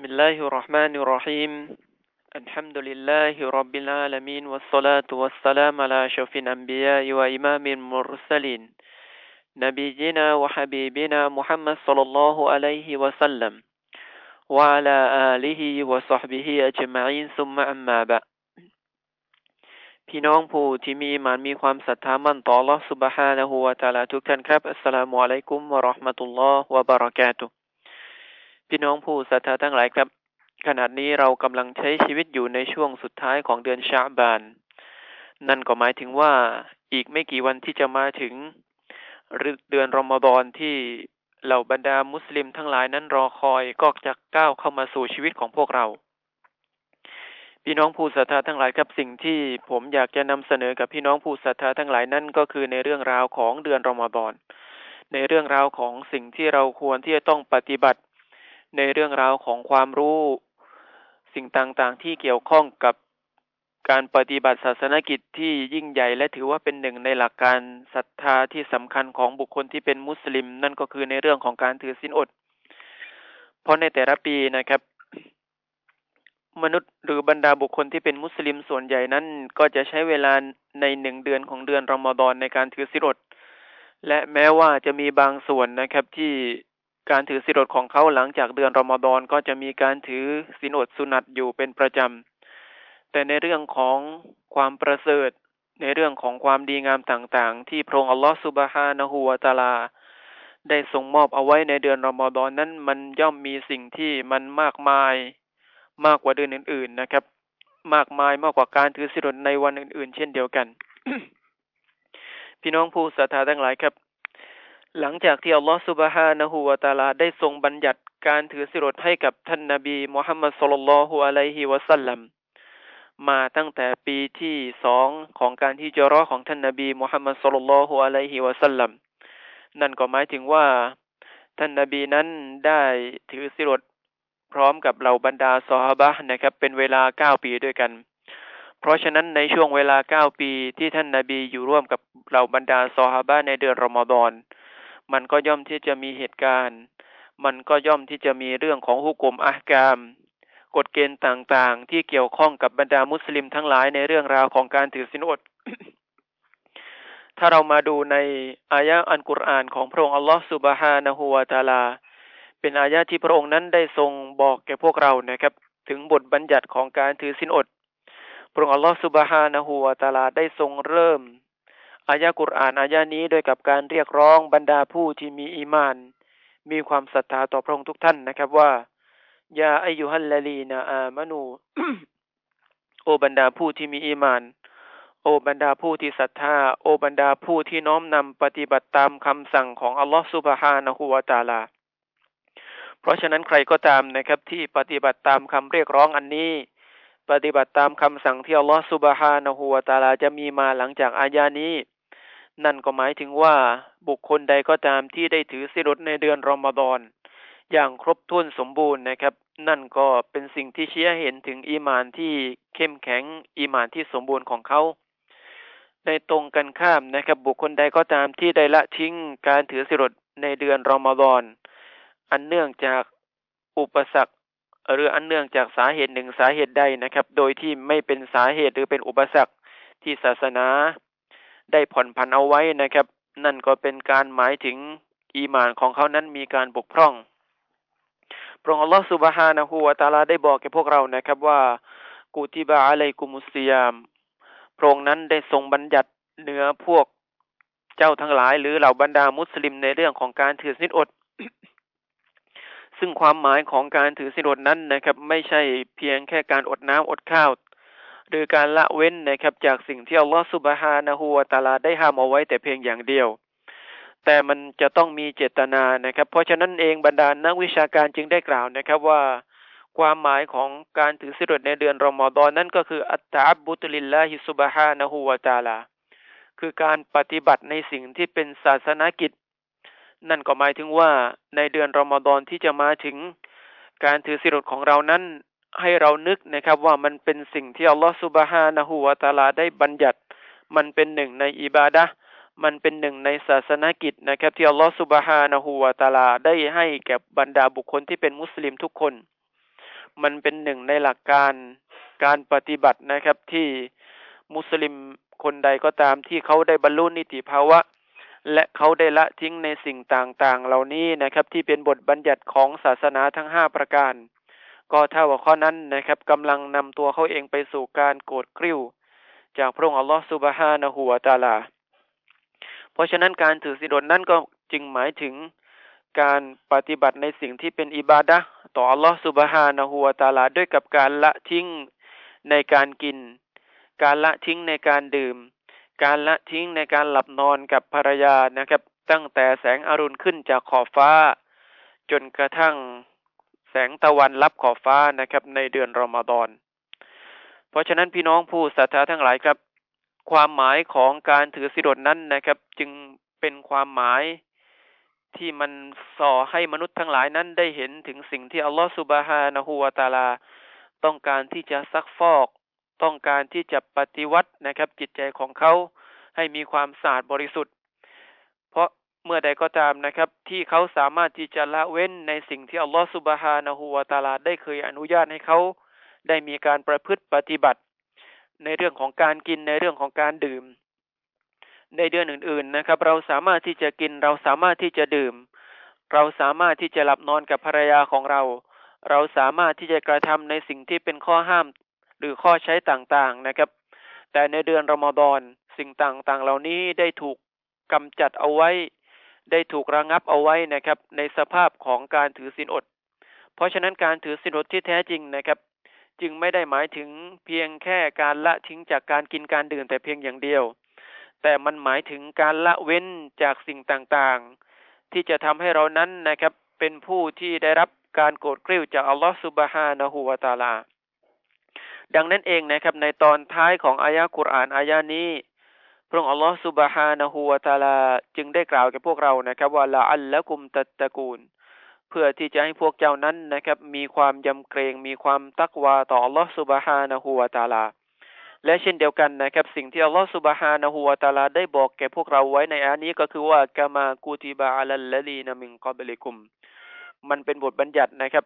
بسم الله الرحمن الرحيم الحمد لله رب العالمين والصلاة والسلام على أشرف الأنبياء وإمام المرسلين نبينا وحبيبنا محمد صلى الله عليه وسلم وعلى آله وصحبه أجمعين ثم أما بعد พี่น้องผู้ที่มีมานมีความศรัทธามั่นต่อ Allah سبحانه และ تعالى ทุกท่านครับอัสสลามุอะลัยกุมวะราะห์มะตุลลอฮ์วะบะเราะกาตุฮ์ พี่น้องผู้ศรัทธาทั้งหลายครับ ขณะนี้เรากำลังใช้ชีวิตอยู่ในช่วงสุดท้ายของเดือนชาบาน นั่นก็หมายถึงว่าอีกไม่กี่วันที่จะมาถึงเดือนรอมฎอนที่เหล่าบรรดามุสลิมทั้งหลายนั้นรอคอยก็จะก้าวเข้ามาสู่ชีวิตของพวกเรา พี่น้องผู้ศรัทธาทั้งหลายครับสิ่งที่ผมอยากจะนำเสนอกับพี่น้องผู้ศรัทธาทั้งหลายนั่นก็คือในเรื่องราวของเดือนรอมฎอนในเรื่องราวของสิ่งที่เราควรที่จะต้องปฏิบัติ ในเรื่องราวของความรู้ สิ่งต่างๆ ที่เกี่ยวข้องกับการปฏิบัติศาสนกิจที่ยิ่งใหญ่และถือว่าเป็นหนึ่งในหลักการศรัทธาที่สำคัญของบุคคลที่เป็นมุสลิม นั่นก็คือในเรื่องของการถือศีลอด เพราะในแต่ละปีนะครับ มนุษย์หรือบรรดาบุคคลที่เป็นมุสลิมส่วนใหญ่นั้น ก็จะใช้เวลาในหนึ่งเดือนของเดือนรอมฎอนในการถือศีลอด และแม้ว่าจะมีบางส่วนนะครับที่ การถือศีลอดของเขาหลังจากเดือนรอมฎอนก็จะมีการถือศีลอดสุนัตอยู่เป็นประจำ แต่ในเรื่องของความประเสริฐ ในเรื่องของความดีงามต่างๆ ที่พระองค์อัลลอฮฺสุบฮานะฮูวาตาลา ได้ทรงมอบเอาไว้ในเดือนรอมฎอนนั้นมันย่อมมีสิ่งที่มันมากมายมากกว่าเดือนอื่น ๆนะครับ มากมายมากกว่าการถือศีลอดในวันอื่น ๆ เช่นเดียวกัน พี่น้องผู้ศรัทธาทั้งหลายครับ หลังจากที่อัลลอฮฺสุบฮานะฮูวาตาลาได้ทรงบัญญัติการถือสิรดให้กับท่านนาบีมุฮัมมัดสุลลัลฮุอะลัยฮิวะสัลลัมมาตั้งแต่ปีที่สองของการที่จะรอของท่านนาบีมุฮัมมัดสุลลัลฮุอะลัยฮิวะสัลลัมนั่นก็หมายถึงว่า ท่านนาบีนั้นได้ถือสิรดพร้อมกับเหล่าบรรดาซอฮาบะนะครับ เป็นเวลาเก้าปีด้วยกัน เพราะฉะนั้นในช่วงเวลาเก้าปีที่ท่านนาบีอยู่ร่วมกับเหล่าบรรดาซอฮาบะในเดือนรอมฎอน มันก็ย่อมที่จะมีเหตุการณ์ มันก็ย่อมที่จะมีเรื่องของฮุกมอักามกฎเกณฑ์ต่างๆ ที่เกี่ยวข้องกับบรรดามุสลิมทั้งหลายในเรื่องราวของการถือศีลอด ถ้าเรามาดูในอายะอันกุรอานของพระองค์อัลลอฮฺสุบฮานะฮูวาตาลา เป็นอายะที่พระองค์นั้นได้ทรงบอกแก่พวกเรานะครับ ถึงบทบัญญัติของการถือศีลอด พระองค์อัลลอฮฺสุบฮานะฮูวาตาลาได้ทรงเริ่ม อายะกุรอานอายะนี้โดยกับการเรียกร้องบรรดาผู้ที่มีอีมาน มีความศรัทธาต่อพระองค์ทุกท่านนะครับว่ายาอายุฮัลลลีนาอามานูโอบรรดาผู้ที่มีอีมาน โอบรรดาผู้ที่ศรัทธา โอบรรดาผู้ที่น้อมนำปฏิบัติตามคำสั่งของอัลลอฮฺสุบฮานะฮูวาตาลา เพราะฉะนั้นใครก็ตามนะครับที่ปฏิบัติตามคำเรียกร้องอันนี้ ปฏิบัติตามคำสั่งที่อัลลอฮฺสุบฮานะฮูวาตาลาจะมีมาหลังจากอายานี้ นั่นก็หมายถึงว่าบุคคลใดก็ตามที่ได้ถือสิรดในเดือนรอมฎอนอย่างครบถ้วนสมบูรณ์นะครับ นั่นก็เป็นสิ่งที่เชี้ยเห็นถึงอีมานที่เข้มแข็งอีมานที่สมบูรณ์ของเขาในตรงกันข้ามนะครับ บุคคลใดก็ตามที่ได้ละทิ้งการถือสิรดในเดือนรอมฎอนอันเนื่องจากอุปสรรคหรืออันเนื่องจากสาเหตุหนึ่งสาเหตุใดนะครับ โดยที่ไม่เป็นสาเหตุหรือเป็นอุปสรรคที่ศาสนา ได้ผ่อนผันเอาไว้นะครับ นั่นก็เป็นการหมายถึงอีมานของเขานั้นมีการบกพร่องพระองค์อัลลอฮฺสุบฮานะฮูวาตาลาได้บอกแก่พวกเรานะครับว่ากูติบะอะลัยกุมุสยามพระองค์นั้นได้ทรงบัญญัติเหนือพวกเจ้าทั้งหลาย หรือเหล่าบรรดามุสลิมในเรื่องของการถือสินอด ซึ่งความหมายของการถือสินอดนั้นนะครับ ไม่ใช่เพียงแค่การอดน้ำอดข้าว หรือการละเว้นนะครับจากสิ่งที่อัลลอฮฺสุบฮานะฮูวาตาลาได้ห้ามเอาไว้แต่เพียงอย่างเดียว แต่มันจะต้องมีเจตนานะครับ เพราะฉะนั้นเองบรรดานักวิชาการจึงได้กล่าวนะครับว่า ความหมายของการถือสิรดในเดือนรอมฎอนนั้นก็คืออัตตาบุตลิลลาฮิสุบฮานะฮูวาตาลาคือการปฏิบัติในสิ่งที่เป็นศาสนากิจ นั่นก็หมายถึงว่าในเดือนรอมฎอนที่จะมาถึงการถือสิรดของเรานั้น ให้เรานึกนะครับว่ามันเป็นสิ่งที่อัลลอฮฺสุบฮานะฮูวาตาลาได้บัญญัติ มันเป็นหนึ่งในอิบาดะมันเป็นหนึ่งในศาสนากิจนะครับ ที่อัลลอฮฺสุบฮานะฮูวาตาลาได้ให้แก่บรรดาบุคคลที่เป็นมุสลิมทุกคน มันเป็นหนึ่งในหลักการการปฏิบัตินะครับที่มุสลิมคนใดก็ตามที่เขาได้บรรลุนิติภาวะ และเขาได้ละทิ้งในสิ่งต่างๆ เหล่านี้นะครับ ที่เป็นบทบัญญัติของศาสนาทั้งห้าประการ ก็เท่ากับข้อนั้นนะครับกำลังนำตัวเขาเองไปสู่การโกรธกริ้ว จากพระองค์อัลลอฮฺสุบฮานะฮูวตาลา เพราะฉะนั้นการถือศีลอดนั้นก็จึงหมายถึงการปฏิบัติในสิ่งที่เป็นอิบาดะต่ออัลลอฮฺสุบฮานะฮูวตาลา ด้วยกับการละทิ้งในการกิน การละทิ้งในการดื่ม การละทิ้งในการหลับนอนกับภรรยานะครับ ตั้งแต่แสงอรุณขึ้นจากขอบฟ้า จนกระทั่ง แสงตะวันรับขอบฟ้านะครับ ในเดือนรอมฎอน เพราะฉะนั้นพี่น้องผู้ศรัทธาทั้งหลายครับ ความหมายของการถือสิรดนั้นนะครับ จึงเป็นความหมายที่มันส่อให้มนุษย์ทั้งหลายนั้นได้เห็นถึงสิ่งที่อัลลอฮฺสุบฮานะฮูวาตาลา ต้องการที่จะซักฟอก ต้องการที่จะปฏิวัตินะครับ จิตใจของเขาให้มีความสะอาดบริสุทธิ์ เมื่อใดก็ตามนะครับ ที่เขาสามารถที่จะละเว้นในสิ่งที่อัลลอฮฺสุบฮานะฮูวาตาลาได้เคยอนุญาตให้เขาได้มีการประพฤติปฏิบัติ ในเรื่องของการกินในเรื่องของการดื่ม ในเดือนอื่น ๆนะครับ เราสามารถที่จะกินเราสามารถที่จะดื่ม เราสามารถที่จะหลับนอนกับภรรยาของเรา เราสามารถที่จะกระทำในสิ่งที่เป็นข้อห้าม หรือข้อใช้ต่างๆนะครับ แต่ในเดือนรอมฎอนสิ่งต่างๆ เหล่านี้ได้ถูกกำจัดเอาไว้ ได้ถูกระงับเอาไว้นะครับ ในสภาพของการถือศีลอด เพราะฉะนั้นการถือศีลอดที่แท้จริงนะครับ จึงไม่ได้หมายถึงเพียงแค่การละทิ้งจากการกินการดื่มแต่เพียงอย่างเดียว แต่มันหมายถึงการละเว้นจากสิ่งต่างๆ ที่จะทำให้เรานั้นนะครับ เป็นผู้ที่ได้รับการโกรธกริ้วจากอัลลอฮฺสุบฮานะฮูวาตาลาดังนั้นเองนะครับในตอนท้ายของอายะกุรอานอายะนี้ ระองค์อัลลอฮฺสุบฮานะฮูวาตาลาจึงได้กล่าวแก่พวกเรานะครับ ว่าละอัลละกุมตัตตะกูล เพื่อที่จะให้พวกเจ้านั้นนะครับ มีความยำเกรง มีความตักวาต่ออัลลอฮฺสุบฮานะฮูวาตาลา และเช่นเดียวกันนะครับ สิ่งที่อัลลอฮฺสุบฮานะฮูวาตาลาได้บอกแก่พวกเราไว้ในอันนี้ก็คือว่ากามากูติบาอัลลลีนามิงกอบลิกุม มันเป็นบทบัญญัตินะครับ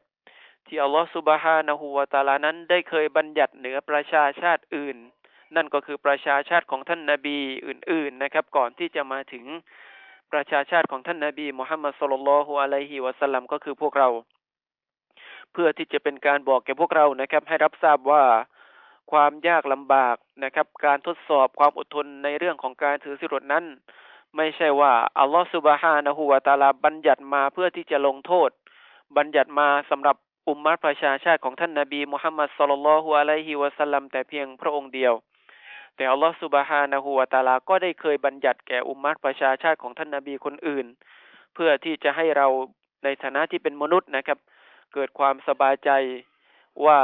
ที่อัลลอฮฺสุบฮานะฮูวาตาลานั้นได้เคยบัญญัติเหนือประชาชาติอื่น นั่นก็คือประชาชาติของท่านนาบีอื่น ๆนะครับ ก่อนที่จะมาถึงประชาชาติของท่านนาบีมุฮัมมัดสุลลัลฮุอะลัยฮิวะสัลลัมก็คือพวกเรา เพื่อที่จะเป็นการบอกแก่พวกเรานะครับ ให้รับทราบว่าความยากลำบากนะครับ การทดสอบความอดทนในเรื่องของการถือสิรดนั้น ไม่ใช่ว่าอัลลอฮฺสุบฮานะฮูวาตาลาบัญญัติมาเพื่อที่จะลงโทษ บัญญัติมาสำหรับอุมมัตประชาชาติของท่านนาบีมุฮัมมัดสุลลัลฮุอะลัยฮิวะสัลลัมแต่เพียงพระองค์เดียว แต่อัลลอฮฺสุบฮานะฮูวาตาลาก็ได้เคยบัญญัติแก่อุมมัตประชาชาติของท่านนาบีคนอื่น เพื่อที่จะให้เราในฐานะที่เป็นมนุษย์นะครับ เกิดความสบายใจว่า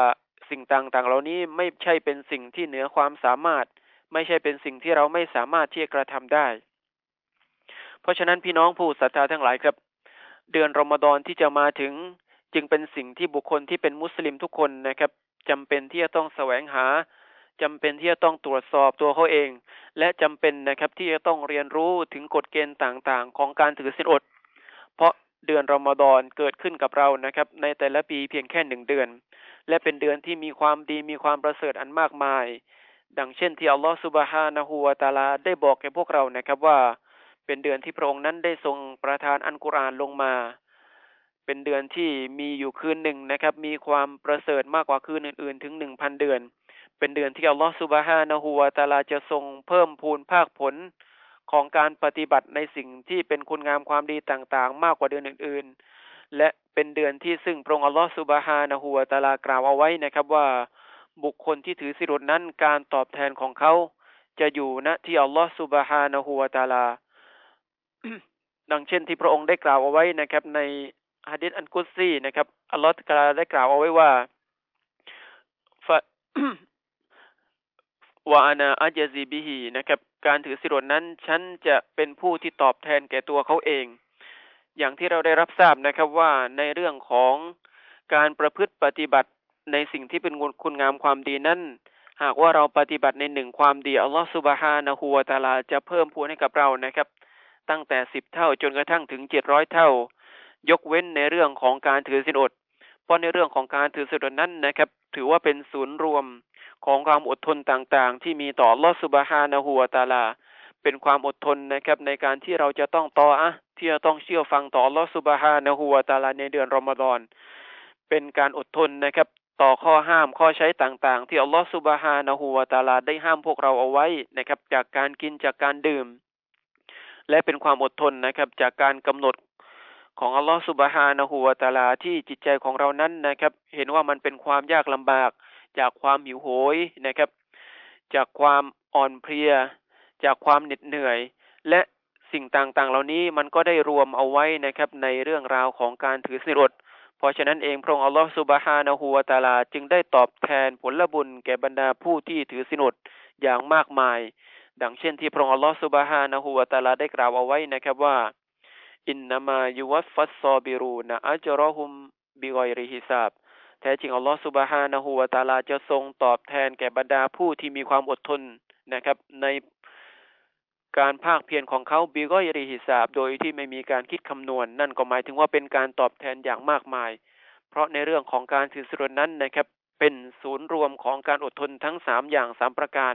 สิ่งต่างๆ เหล่านี้ไม่ใช่เป็นสิ่งที่เหนือความสามารถ ไม่ใช่เป็นสิ่งที่เราไม่สามารถที่จะกระทำได้ เพราะฉะนั้นพี่น้องผู้ศรัทธาทั้งหลายครับ เดือนรอมฎอนที่จะมาถึงจึงเป็นสิ่งที่บุคคลที่เป็นมุสลิมทุกคนนะครับจำเป็นที่จะต้องแสวงหา จำเป็นที่จะต้องตรวจสอบตัวเขาเอง และจำเป็นนะครับที่จะต้องเรียนรู้ถึงกฎเกณฑ์ต่างๆ ของการถือศีลอด เพราะเดือนรอมฎอนเกิดขึ้นกับเรานะครับ ในแต่ละปีเพียงแค่หนึ่งเดือน และเป็นเดือนที่มีความดีมีความประเสริฐอันมากมาย ดังเช่นที่อัลลอฮฺสุบฮานะฮูวาตาลาได้บอกแก่พวกเรานะครับว่า เป็นเดือนที่พระองค์นั้นได้ทรงประทานอันกุรอานลงมาเป็นเดือนที่มีอยู่คืนหนึ่งนะครับ มีความประเสริฐมากกว่าคืนอื่น ๆ ถึงหนึ่งพันเดือน เป็นเดือนที่อัลลอฮฺสุบฮานะฮูวาตาลาจะทรงเพิ่มพูนภาคผลของการปฏิบัติในสิ่งที่เป็นคุณงามความดีต่างๆ มากกว่าเดือนอื่น ๆ และเป็นเดือนที่ซึ่งพระองค์อัลลอฮฺสุบฮานะฮูวาตาลากล่าวเอาไว้นะครับว่าบุคคลที่ถือสิรุนั้นการตอบแทนของเขา จะอยู่ณที่อัลลอฮฺสุบฮานะฮูวาตาลา ดังเช่นที่พระองค์ได้กล่าวเอาไว้นะครับ ในฮะดิษอันกุซีนะครับอัลลอฮฺกล่าวได้กล่าวเอาไว้ว่าะวานาอัจซีบิฮีนะครับ การถือสิรนั้นฉันจะเป็นผู้ที่ตอบแทนแก่ตัวเขาเอง อย่างที่เราได้รับทราบนะครับว่าในเรื่องของการประพฤติปฏิบัติในสิ่งที่เป็นคุณงามความดีนั้น หากว่าเราปฏิบัติในหนึ่งความดีอัลลอฮฺสุบฮานะฮูวาตาลาจะเพิ่มพูนให้กับเรานะครับ ตั้งแต่สิบเท่าจนกระทั่งถึงเจ็ดร้อยเท่า ยกเว้นในเรื่องของการถือสินอด เพราะในเรื่องของการถือศีลอดนั้นนะครับ ถือว่าเป็นศูนย์รวม ของความอดทนต่างๆ ที่มีต่อลอสุบฮานะฮัวตาลา เป็นความอดทนนะครับในการที่เราจะต้องต่ออะที่จะต้องเชื่อฟังต่อลอสุบฮานะฮัวตาลาในเดือนรอมฎอนเป็นการอดทนนะครับต่อข้อห้ามข้อใช้ต่างๆ ที่อัลลอฮฺสุบฮานะฮูวาตาลาได้ห้ามพวกเราเอาไว้นะครับ จากการกินจากการดื่ม และเป็นความอดทนนะครับ จากการกำหนดของอัลลอฮฺสุบฮานะฮูวาตาลาที่จิตใจของเรานั้นนะครับ เห็นว่ามันเป็นความยากลำบาก จากความหิวโหยนะครับ จากความอ่อนเพลีย จากความเหน็ดเหนื่อย และสิ่งต่างๆ เหล่านี้มันก็ได้รวมเอาไว้นะครับในเรื่องราวของการถือสิรดเพราะฉะนั้นเองพระองค์อัลลอฮฺสุบฮานะฮูวาตาลา จึงได้ตอบแทนผลบุญแก่บรรดาผู้ที่ถือสินอดอย่างมากมาย ดังเช่นที่พระองค์อัลลอฮฺสุบฮานะฮูวาตาลาได้กล่าวเอาไว้นะครับว่าอินนามายุวัฟฟัสซอบิรูนะอัจรอฮุมบิกอยริฮิซาบ แท้จริงอัลลอฮฺสุบฮานะฮูวาตาลาจะทรงตอบแทนแก่บรรดาผู้ที่มีความอดทนนะครับ ในการภาคเพียรของเขาบิกอยริฮิซาบโดยที่ไม่มีการคิดคำนวณนั่นก็หมายถึงว่าเป็นการตอบแทนอย่างมากมาย เพราะในเรื่องของการถือสิรนั้นนะครับเป็นศูนย์รวมของการอดทนทั้งสามอย่างสามประการ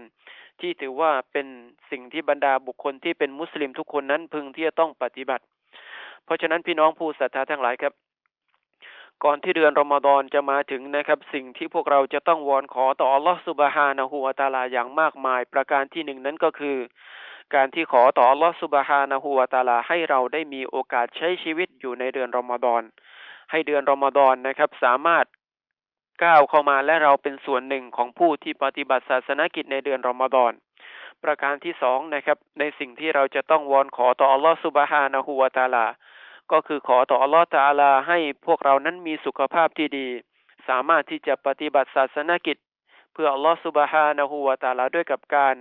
ที่ถือว่าเป็นสิ่งที่บรรดาบุคคลที่เป็นมุสลิมทุกคนนั้นพึงที่จะต้องปฏิบัติ เพราะฉะนั้นพี่น้องผู้ศรัทธาทั้งหลายครับ ก่อนที่เดือนรอมฎอนจะมาถึงนะครับ สิ่งที่พวกเราจะต้องวอนขอต่ออัลลอฮฺสุบฮานะฮูวาตาลาอย่างมากมาย ประการที่หนึ่งนั้นก็คือ การที่ขอต่ออัลลอฮฺสุบฮานะฮูวาตาลาให้เราได้มีโอกาสใช้ชีวิตอยู่ในเดือนรอมฎอนให้เดือนรอมฎอนนะครับ สามารถก้าวเข้ามาและเราเป็นส่วนหนึ่งของผู้ที่ปฏิบัติศาสนกิจในเดือนรอมฎอนประการที่สองนะครับ ในสิ่งที่เราจะต้องวอนขอต่ออัลลอฮฺสุบฮานะฮูวาตาลา ก็คือขอต่ออัลลอฮฺตาลาให้พวกเรานั้นมีสุขภาพที่ดี สามารถที่จะปฏิบัติศาสนกิจ เพื่ออัลลอฮฺสุบฮานะฮูวาตาลาด้วยกับการ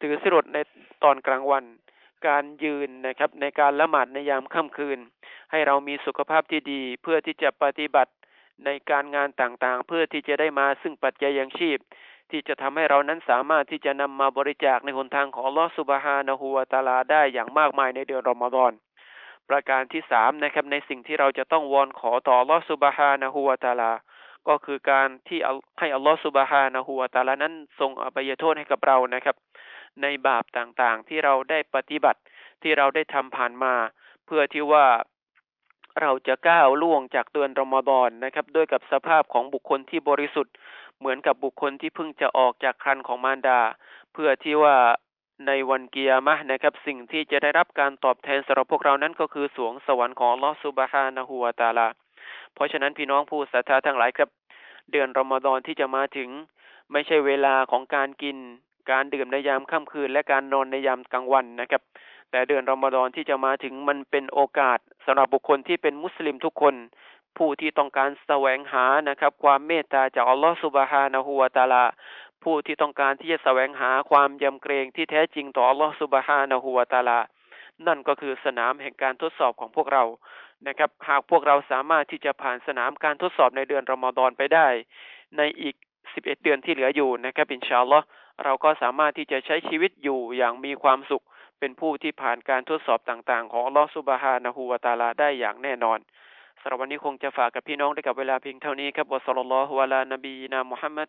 ถือสิรดในตอนกลางวัน การยืนนะครับในการละหมาดในยามค่ำคืน ให้เรามีสุขภาพที่ดี เพื่อที่จะปฏิบัติในการงานต่างๆ เพื่อที่จะได้มาซึ่งปัจจัยยังชีพ ที่จะทำให้เรานั้นสามารถที่จะนำมาบริจาคในหนทางของอัลลอฮฺสุบฮานะฮูวาตาลาได้อย่างมากมายในเดือนรอมฎอน ประการที่สามนะครับในสิ่งที่เราจะต้องวอนขอต่อลอสุบฮานะฮูวาตาลา ก็คือการที่ให้อัลลอฮฺสุบฮานะฮูวาตาลานั้นทรงอภัยโทษให้กับเรานะครับ ในบาปต่างๆ ที่เราได้ปฏิบัติที่เราได้ทำผ่านมา เพื่อที่ว่าเราจะก้าวล่วงจากเดือนรอมฎอนนะครับ ด้วยกับสภาพของบุคคลที่บริสุทธิ์ เหมือนกับบุคคลที่เพิ่งจะออกจากครันของมารดา เพื่อที่ว่า ในวันเกียร์มะนะครับ สิ่งที่จะได้รับการตอบแทนสำหรับพวกเรานั้นก็คือสวงสวรรค์ของลอสุบฮานะฮูวตาลา เพราะฉะนั้นพี่น้องผู้ศรัทธาทั้งหลายครับ เดือนรอมฎอนที่จะมาถึง ไม่ใช่เวลาของการกิน การดื่มในยามค่ำคืน และการนอนในยามกลางวันนะครับ แต่เดือนรอมฎอนที่จะมาถึงมันเป็นโอกาสสำหรับบุคคลที่เป็นมุสลิมทุกคน ผู้ที่ต้องการแสวงหานะครับ ความเมตตาจากอัลลอฮฺสุบฮานะฮูวาตาลา ผู้ที่ต้องการที่จะแสวงหาความยำเกรงที่แท้จริงต่ออัลลอฮฺสุบฮานะฮูวาตาลา นั่นก็คือสนามแห่งการทดสอบของพวกเรานะครับ หากพวกเราสามารถที่จะผ่านสนามการทดสอบในเดือนรอมฎอนไปได้ ในอีก 11 เดือนที่เหลืออยู่นะครับอินชาอัลลอฮ์เราก็สามารถที่จะใช้ชีวิตอยู่อย่างมีความสุข เป็นผู้ที่ผ่านการทดสอบต่างๆ ของอัลลอฮฺสุบฮานะฮูวาตาลาได้อย่างแน่นอนสำหรับวันนี้คงจะฝากกับพี่น้องได้กับเวลาเพียงเท่านี้ครับวะสัลลัลลอฮุอะลานบีนามุฮัมมัด